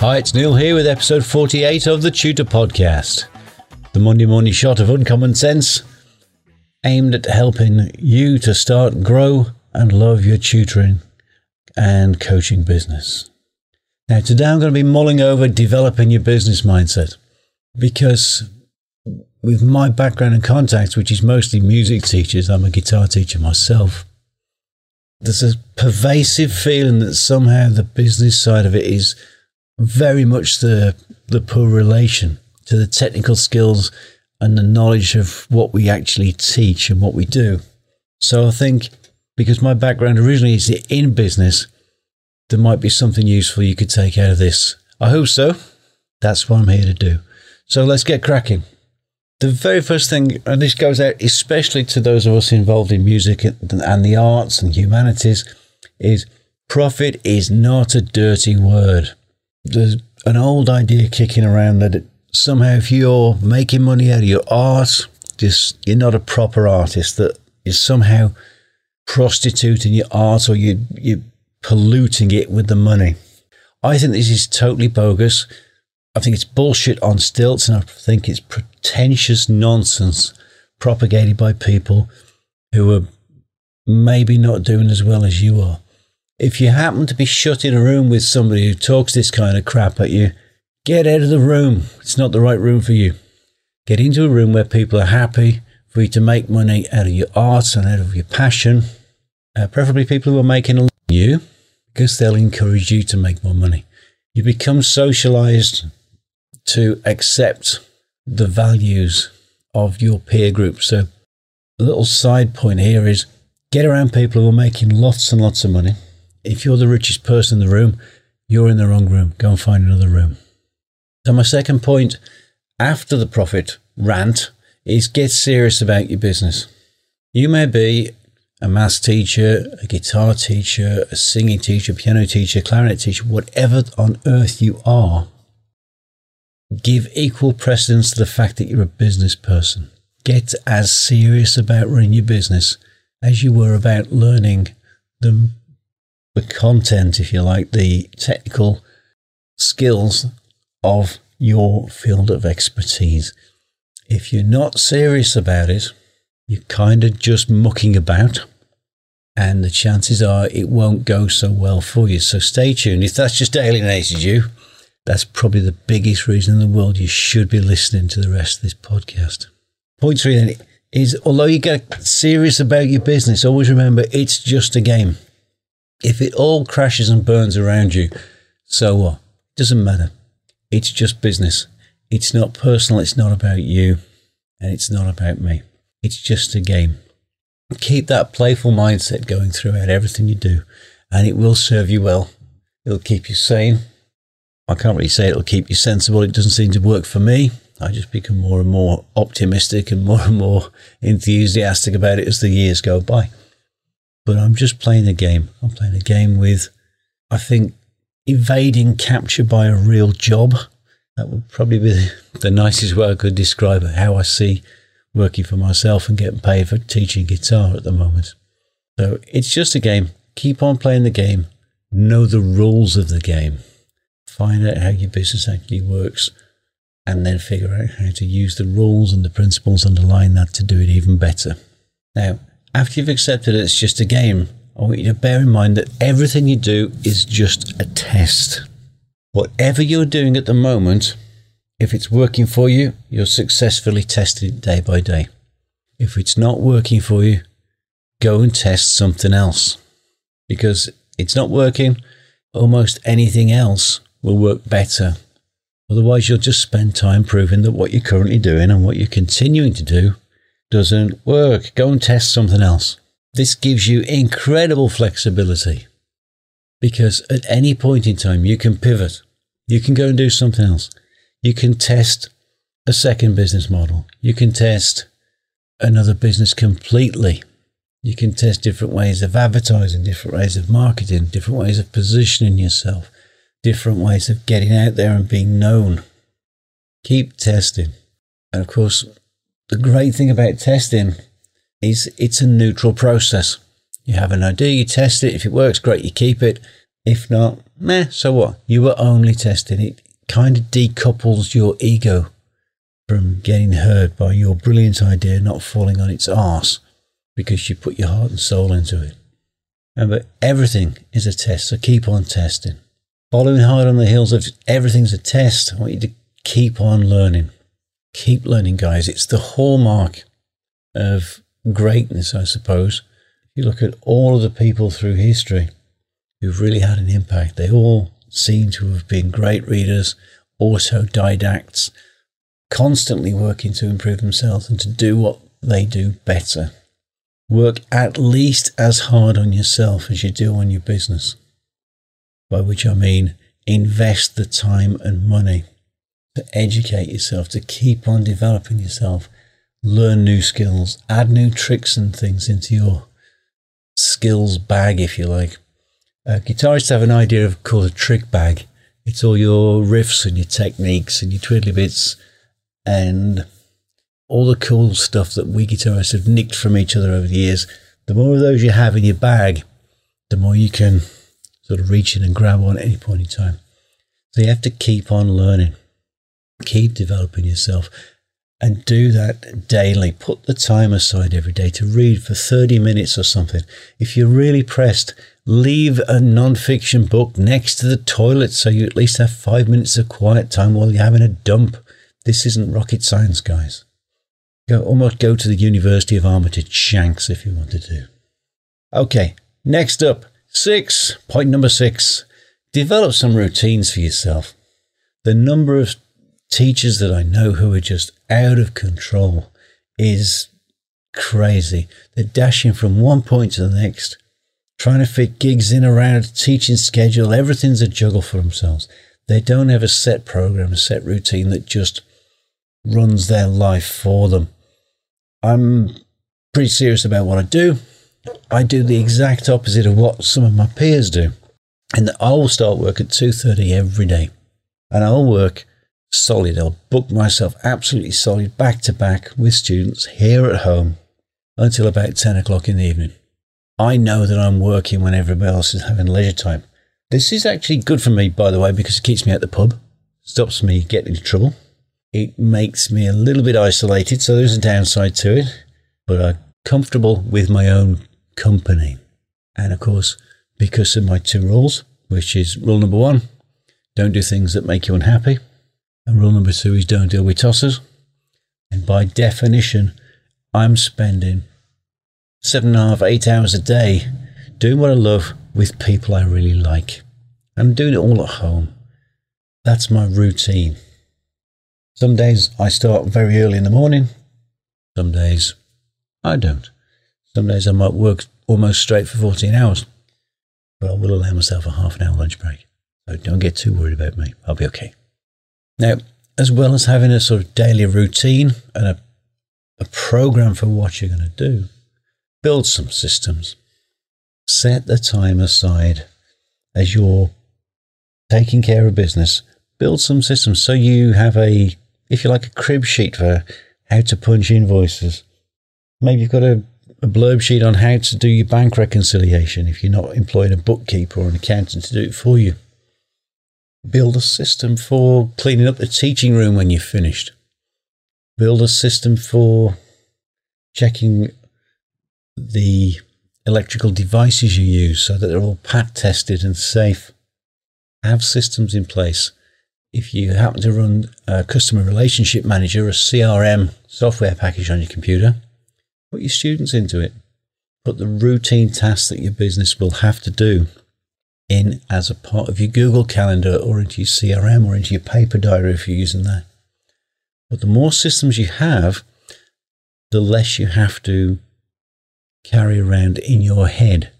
Hi, it's Neil here with episode 48 of the Tutor Podcast, the Monday morning shot of uncommon sense aimed at helping you to start, grow, and love your tutoring and coaching business. Now, today I'm going to be mulling over developing your business mindset because with my background and contacts, which is mostly music teachers, I'm a guitar teacher myself. There's a pervasive feeling that somehow the business side of it is very much the the poor relation to the technical skills and the knowledge of what we actually teach and what we do. So I think because my background originally is in business, there might be something useful you could take out of this. I hope so. That's what I'm here to do. So let's get cracking the very first thing, and this goes out especially to those of us involved in music and the arts and humanities, is profit is not a dirty word. There's an old idea kicking around that somehow if you're making money out of your art, just you're not a proper artist. That is somehow prostituting your art or you you're polluting it with the money. I think this is totally bogus. I think it's bullshit on stilts, and I think it's pretentious nonsense propagated by people who are maybe not doing as well as you are. If you happen to be shut in a room with somebody who talks this kind of crap at you, get out of the room. It's not the right room for you. Get into a room where people are happy for you to make money out of your art and out of your passion. Uh, preferably people who are making a you because they'll encourage you to make more money. You become socialized to accept the values of your peer group. So, a little side point here is get around people who are making lots and lots of money. If you're the richest person in the room, you're in the wrong room. Go and find another room. So, my second point after the profit rant is get serious about your business. You may be a maths teacher, a guitar teacher, a singing teacher, piano teacher, clarinet teacher, whatever on earth you are, give equal precedence to the fact that you're a business person. Get as serious about running your business as you were about learning the, the content, if you like, the technical skills of your field of expertise. If you're not serious about it, you're kind of just mucking about, and the chances are it won't go so well for you. So stay tuned. If that's just alienated you, that's probably the biggest reason in the world you should be listening to the rest of this podcast. Point three then is although you get serious about your business, always remember it's just a game. If it all crashes and burns around you, so what? It doesn't matter. It's just business. It's not personal. It's not about you. And it's not about me. It's just a game. Keep that playful mindset going throughout everything you do, and it will serve you well. It'll keep you sane. I can't really say it'll keep you sensible. It doesn't seem to work for me. I just become more and more optimistic and more and more enthusiastic about it as the years go by. But I'm just playing a game. I'm playing a game with, I think, evading capture by a real job. That would probably be the nicest way I could describe how I see working for myself and getting paid for teaching guitar at the moment. So it's just a game. Keep on playing the game. Know the rules of the game find out how your business actually works, and then figure out how to use the rules and the principles underlying that to do it even better. Now, after you've accepted it, it's just a game. I want you to bear in mind that everything you do is just a test. Whatever you're doing at the moment, if it's working for you, you're successfully testing it day by day. If it's not working for you, go and test something else. Because it's not working, almost anything else will work better. Otherwise, you'll just spend time proving that what you're currently doing and what you're continuing to do doesn't work. Go and test something else. This gives you incredible flexibility because at any point in time, you can pivot. You can go and do something else. You can test a second business model. You can test another business completely. You can test different ways of advertising, different ways of marketing, different ways of positioning yourself, different ways of getting out there and being known. Keep testing. And of course, the great thing about testing is it's a neutral process. You have an idea, you test it. If it works, great, you keep it. If not, meh, so what? You were only testing it. Kind of decouples your ego from getting hurt by your brilliant idea not falling on its arse because you put your heart and soul into it. Remember, everything is a test, so keep on testing. Following hard on the heels of everything's a test, I want you to keep on learning. Keep learning, guys. It's the hallmark of greatness, I suppose. If you look at all of the people through history who've really had an impact, they all seem to have been great readers, autodidacts, constantly working to improve themselves and to do what they do better. Work at least as hard on yourself as you do on your business. By which I mean invest the time and money to educate yourself, to keep on developing yourself, learn new skills, add new tricks and things into your skills bag, if you like. Uh, guitarists have an idea of called a trick bag. It's all your riffs and your techniques and your twiddly bits and all the cool stuff that we guitarists have nicked from each other over the years. The more of those you have in your bag, the more you can sort of reach in and grab on at any point in time. So you have to keep on learning, keep developing yourself, and do that daily. Put the time aside every day to read for 30 minutes or something. If you're really pressed, leave a non-fiction book next to the toilet so you at least have five minutes of quiet time while you're having a dump. This isn't rocket science, guys. Go almost go to the University of Armitage Shanks if you want to do. Okay, next up, six, point number six. Develop some routines for yourself. The number of teachers that I know who are just out of control is crazy. They're dashing from one point to the next, trying to fit gigs in around teaching schedule. Everything's a juggle for themselves. They don't have a set program, a set routine that just runs their life for them. I'm pretty serious about what I do. I do the exact opposite of what some of my peers do. And I will start work at 2.30 every day. And I'll work solid. I'll book myself absolutely solid back to back with students here at home until about 10 o'clock in the evening. I know that I'm working when everybody else is having leisure time. This is actually good for me, by the way, because it keeps me at the pub, stops me getting into trouble. It makes me a little bit isolated, so there's a downside to it, but I'm comfortable with my own company. And of course, because of my two rules, which is rule number one, don't do things that make you unhappy. And rule number two is don't deal with tossers. And by definition, I'm spending seven and a half, eight hours a day doing what I love with people I really like. I'm doing it all at home. That's my routine. Some days I start very early in the morning. Some days I don't. Some days I might work almost straight for 14 hours. But I will allow myself a half an hour lunch break. So don't get too worried about me. I'll be okay. Now, as well as having a sort of daily routine and a, a program for what you're going to do, build some systems. Set the time aside as you're taking care of business. Build some systems so you have a, if you like, a crib sheet for how to punch invoices. Maybe you've got a, a blurb sheet on how to do your bank reconciliation if you're not employing a bookkeeper or an accountant to do it for you Build a system for cleaning up the teaching room when you've finished. Build a system for checking the electrical devices you use so that they're all pat tested and safe. Have systems in place. If you happen to run a customer relationship manager, a CRM software package on your computer, put your students into it. Put the routine tasks that your business will have to do in as a part of your Google Calendar or into your CRM or into your paper diary if you're using that. But the more systems you have, the less you have to carry around in your head.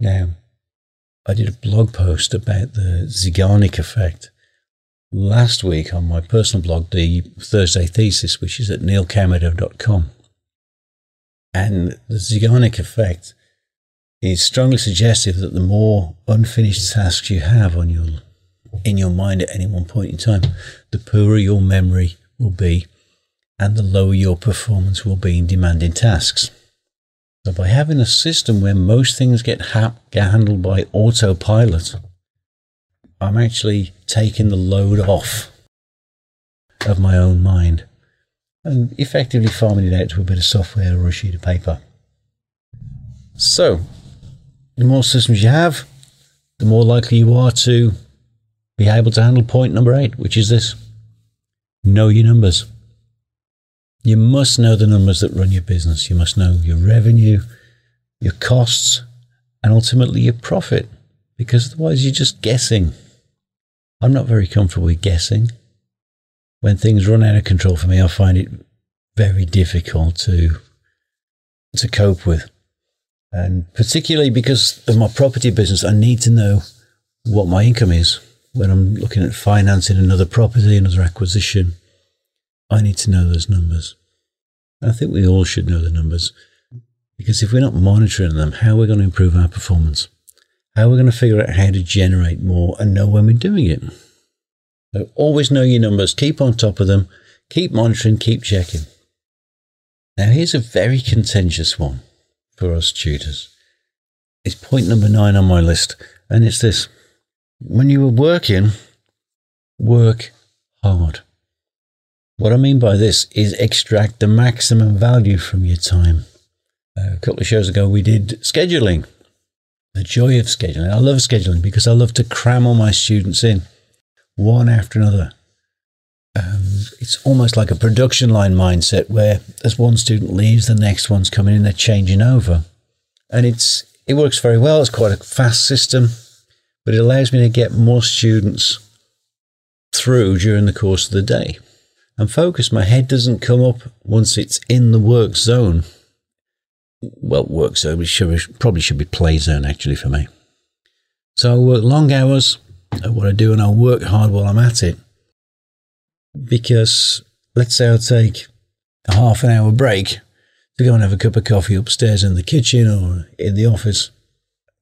Now, I did a blog post about the Zeigarnik effect, last week on my personal blog, the Thursday Thesis, which is at neilcamedo.com. And the Zeigarnik effect is strongly suggestive that the more unfinished tasks you have on your in your mind at any one point in time, the poorer your memory will be and the lower your performance will be in demanding tasks. So by having a system where most things get, ha- get handled by autopilot, I'm actually taking the load off of my own mind and effectively farming it out to a bit of software or a sheet of paper. So, the more systems you have, the more likely you are to be able to handle point number eight, which is this know your numbers. You must know the numbers that run your business. You must know your revenue, your costs, and ultimately your profit, because otherwise you're just guessing. I'm not very comfortable with guessing. When things run out of control for me, I find it very difficult to to cope with. And particularly because of my property business, I need to know what my income is when I'm looking at financing another property, another acquisition. I need to know those numbers. I think we all should know the numbers because if we're not monitoring them, how are we going to improve our performance? How are we going to figure out how to generate more and know when we're doing it? So always know your numbers, keep on top of them, keep monitoring, keep checking. Now, here's a very contentious one for us tutors. It's point number nine on my list, and it's this when you are working, work hard. What I mean by this is extract the maximum value from your time. Uh, a couple of shows ago, we did scheduling. The joy of scheduling. I love scheduling because I love to cram all my students in one after another. Um, it's almost like a production line mindset where as one student leaves, the next one's coming in, they're changing over. And it's it works very well. It's quite a fast system, but it allows me to get more students through during the course of the day and focus. My head doesn't come up once it's in the work zone. Well, work zone, it should, probably should be play zone actually for me. So I work long hours at what I do and I'll work hard while I'm at it. Because let's say I'll take a half an hour break to go and have a cup of coffee upstairs in the kitchen or in the office.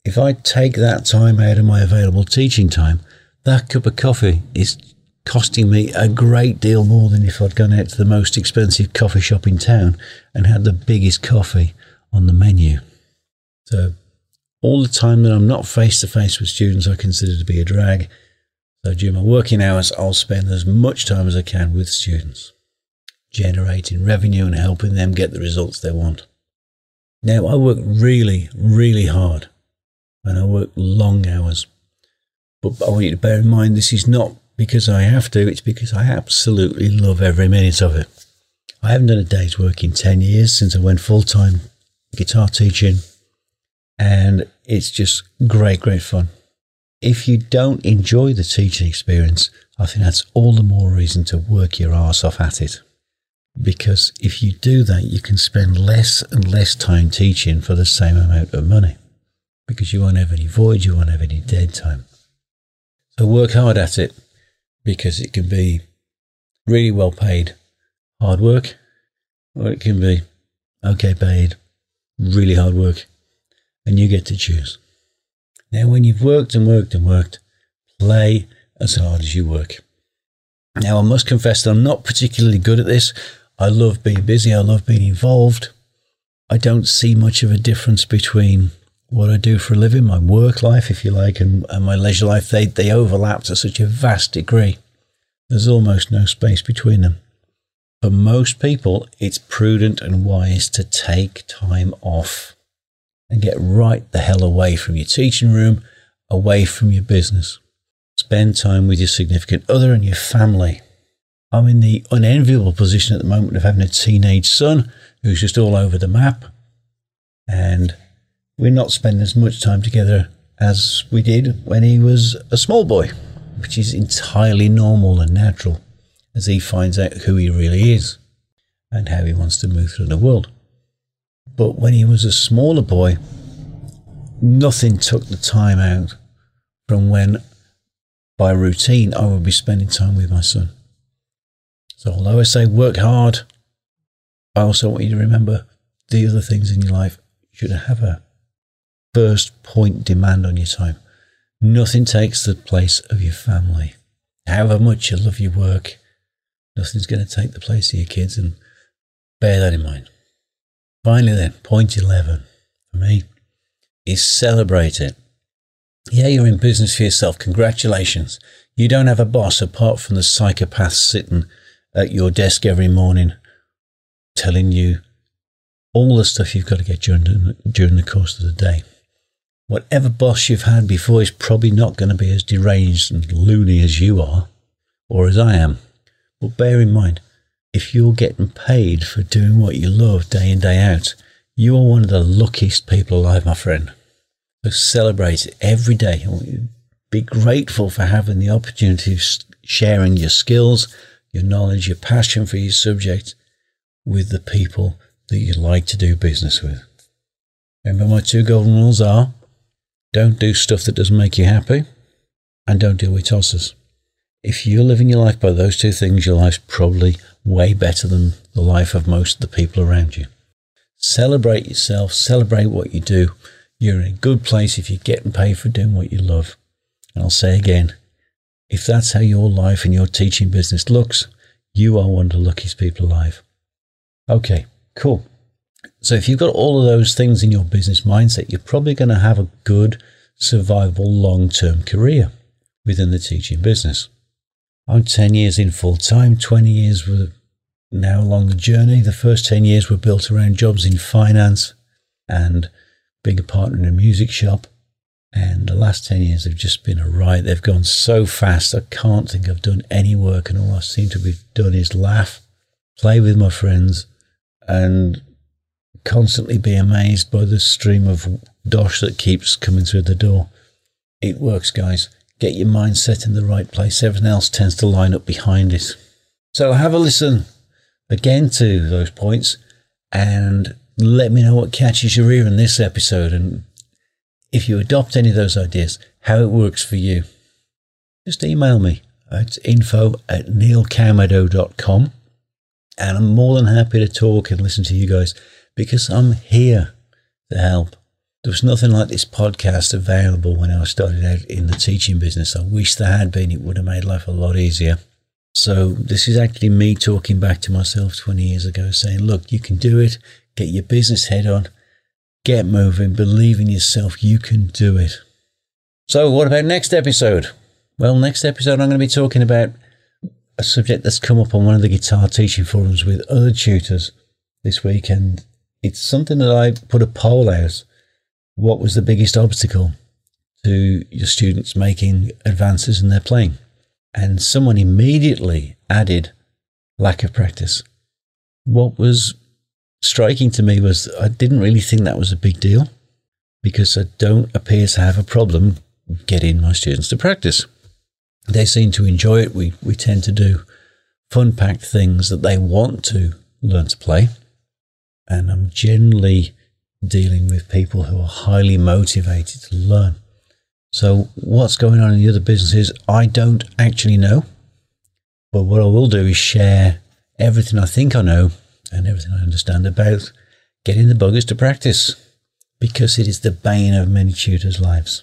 If I take that time out of my available teaching time, that cup of coffee is costing me a great deal more than if I'd gone out to the most expensive coffee shop in town and had the biggest coffee on the menu. So, all the time that I'm not face to face with students, I consider to be a drag. So, during my working hours, I'll spend as much time as I can with students, generating revenue and helping them get the results they want. Now, I work really, really hard and I work long hours. But I want you to bear in mind this is not because I have to, it's because I absolutely love every minute of it. I haven't done a day's work in 10 years since I went full time guitar teaching, and it's just great, great fun. If you don't enjoy the teaching experience, I think that's all the more reason to work your arse off at it. Because if you do that, you can spend less and less time teaching for the same amount of money because you won't have any void, you won't have any dead time. So work hard at it because it can be really well paid hard work, or it can be okay paid, really hard work, and you get to choose. Now, when you've worked and worked and worked, play as hard as you work. Now, I must confess that I'm not particularly good at this. I love being busy, I love being involved. I don't see much of a difference between what I do for a living, my work life, if you like, and, and my leisure life, they, they overlap to such a vast degree. There's almost no space between them. For most people, it's prudent and wise to take time off and get right the hell away from your teaching room, away from your business. Spend time with your significant other and your family. I'm in the unenviable position at the moment of having a teenage son who's just all over the map. And we're not spending as much time together as we did when he was a small boy, which is entirely normal and natural as he finds out who he really is and how he wants to move through the world. But when he was a smaller boy, nothing took the time out from when by routine, I would be spending time with my son. So, although I say work hard, I also want you to remember the other things in your life. You should have a first point demand on your time. Nothing takes the place of your family. However much you love your work, nothing's going to take the place of your kids, and bear that in mind. Finally, then, point 11 for me is celebrate it. Yeah, you're in business for yourself. Congratulations. You don't have a boss apart from the psychopath sitting at your desk every morning telling you all the stuff you've got to get during, during the course of the day. Whatever boss you've had before is probably not going to be as deranged and loony as you are or as I am. But bear in mind, if you're getting paid for doing what you love day in, day out, you are one of the luckiest people alive, my friend. So celebrate it every day. Be grateful for having the opportunity of sharing your skills, your knowledge, your passion for your subject with the people that you like to do business with. Remember, my two golden rules are don't do stuff that doesn't make you happy and don't deal with tossers. If you're living your life by those two things, your life's probably way better than the life of most of the people around you. Celebrate yourself, celebrate what you do. You're in a good place if you're getting paid for doing what you love. And I'll say again, if that's how your life and your teaching business looks, you are one of the luckiest people alive. Okay, cool. So if you've got all of those things in your business mindset, you're probably going to have a good, survivable, long term career within the teaching business. I'm 10 years in full time, 20 years were now along the journey. The first 10 years were built around jobs in finance and being a partner in a music shop. And the last 10 years have just been a riot. They've gone so fast. I can't think I've done any work, and all I seem to be done is laugh, play with my friends, and constantly be amazed by the stream of dosh that keeps coming through the door. It works, guys. Get your mindset in the right place. Everything else tends to line up behind it. So have a listen again to those points and let me know what catches your ear in this episode and if you adopt any of those ideas, how it works for you. Just email me at info at neilcamedo.com and I'm more than happy to talk and listen to you guys because I'm here to help. There was nothing like this podcast available when I started out in the teaching business. I wish there had been, it would have made life a lot easier. So, this is actually me talking back to myself 20 years ago, saying, Look, you can do it, get your business head on, get moving, believe in yourself, you can do it. So, what about next episode? Well, next episode, I'm going to be talking about a subject that's come up on one of the guitar teaching forums with other tutors this week, and it's something that I put a poll out. What was the biggest obstacle to your students making advances in their playing? And someone immediately added lack of practice. What was striking to me was I didn't really think that was a big deal because I don't appear to have a problem getting my students to practice they seem to enjoy it. We, we tend to do fun packed things that they want to learn to play. And I'm generally dealing with people who are highly motivated to learn. So, what's going on in the other businesses, I don't actually know. But what I will do is share everything I think I know and everything I understand about getting the buggers to practice because it is the bane of many tutors' lives.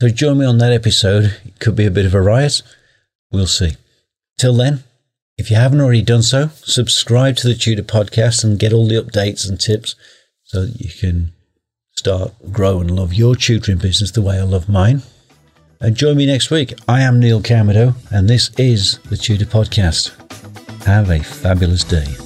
So join me on that episode. It could be a bit of a riot. We'll see. Till then, if you haven't already done so, subscribe to the Tutor Podcast and get all the updates and tips so that you can start, grow, and love your tutoring business the way I love mine. And join me next week. I am Neil Camedo, and this is the Tutor Podcast. Have a fabulous day.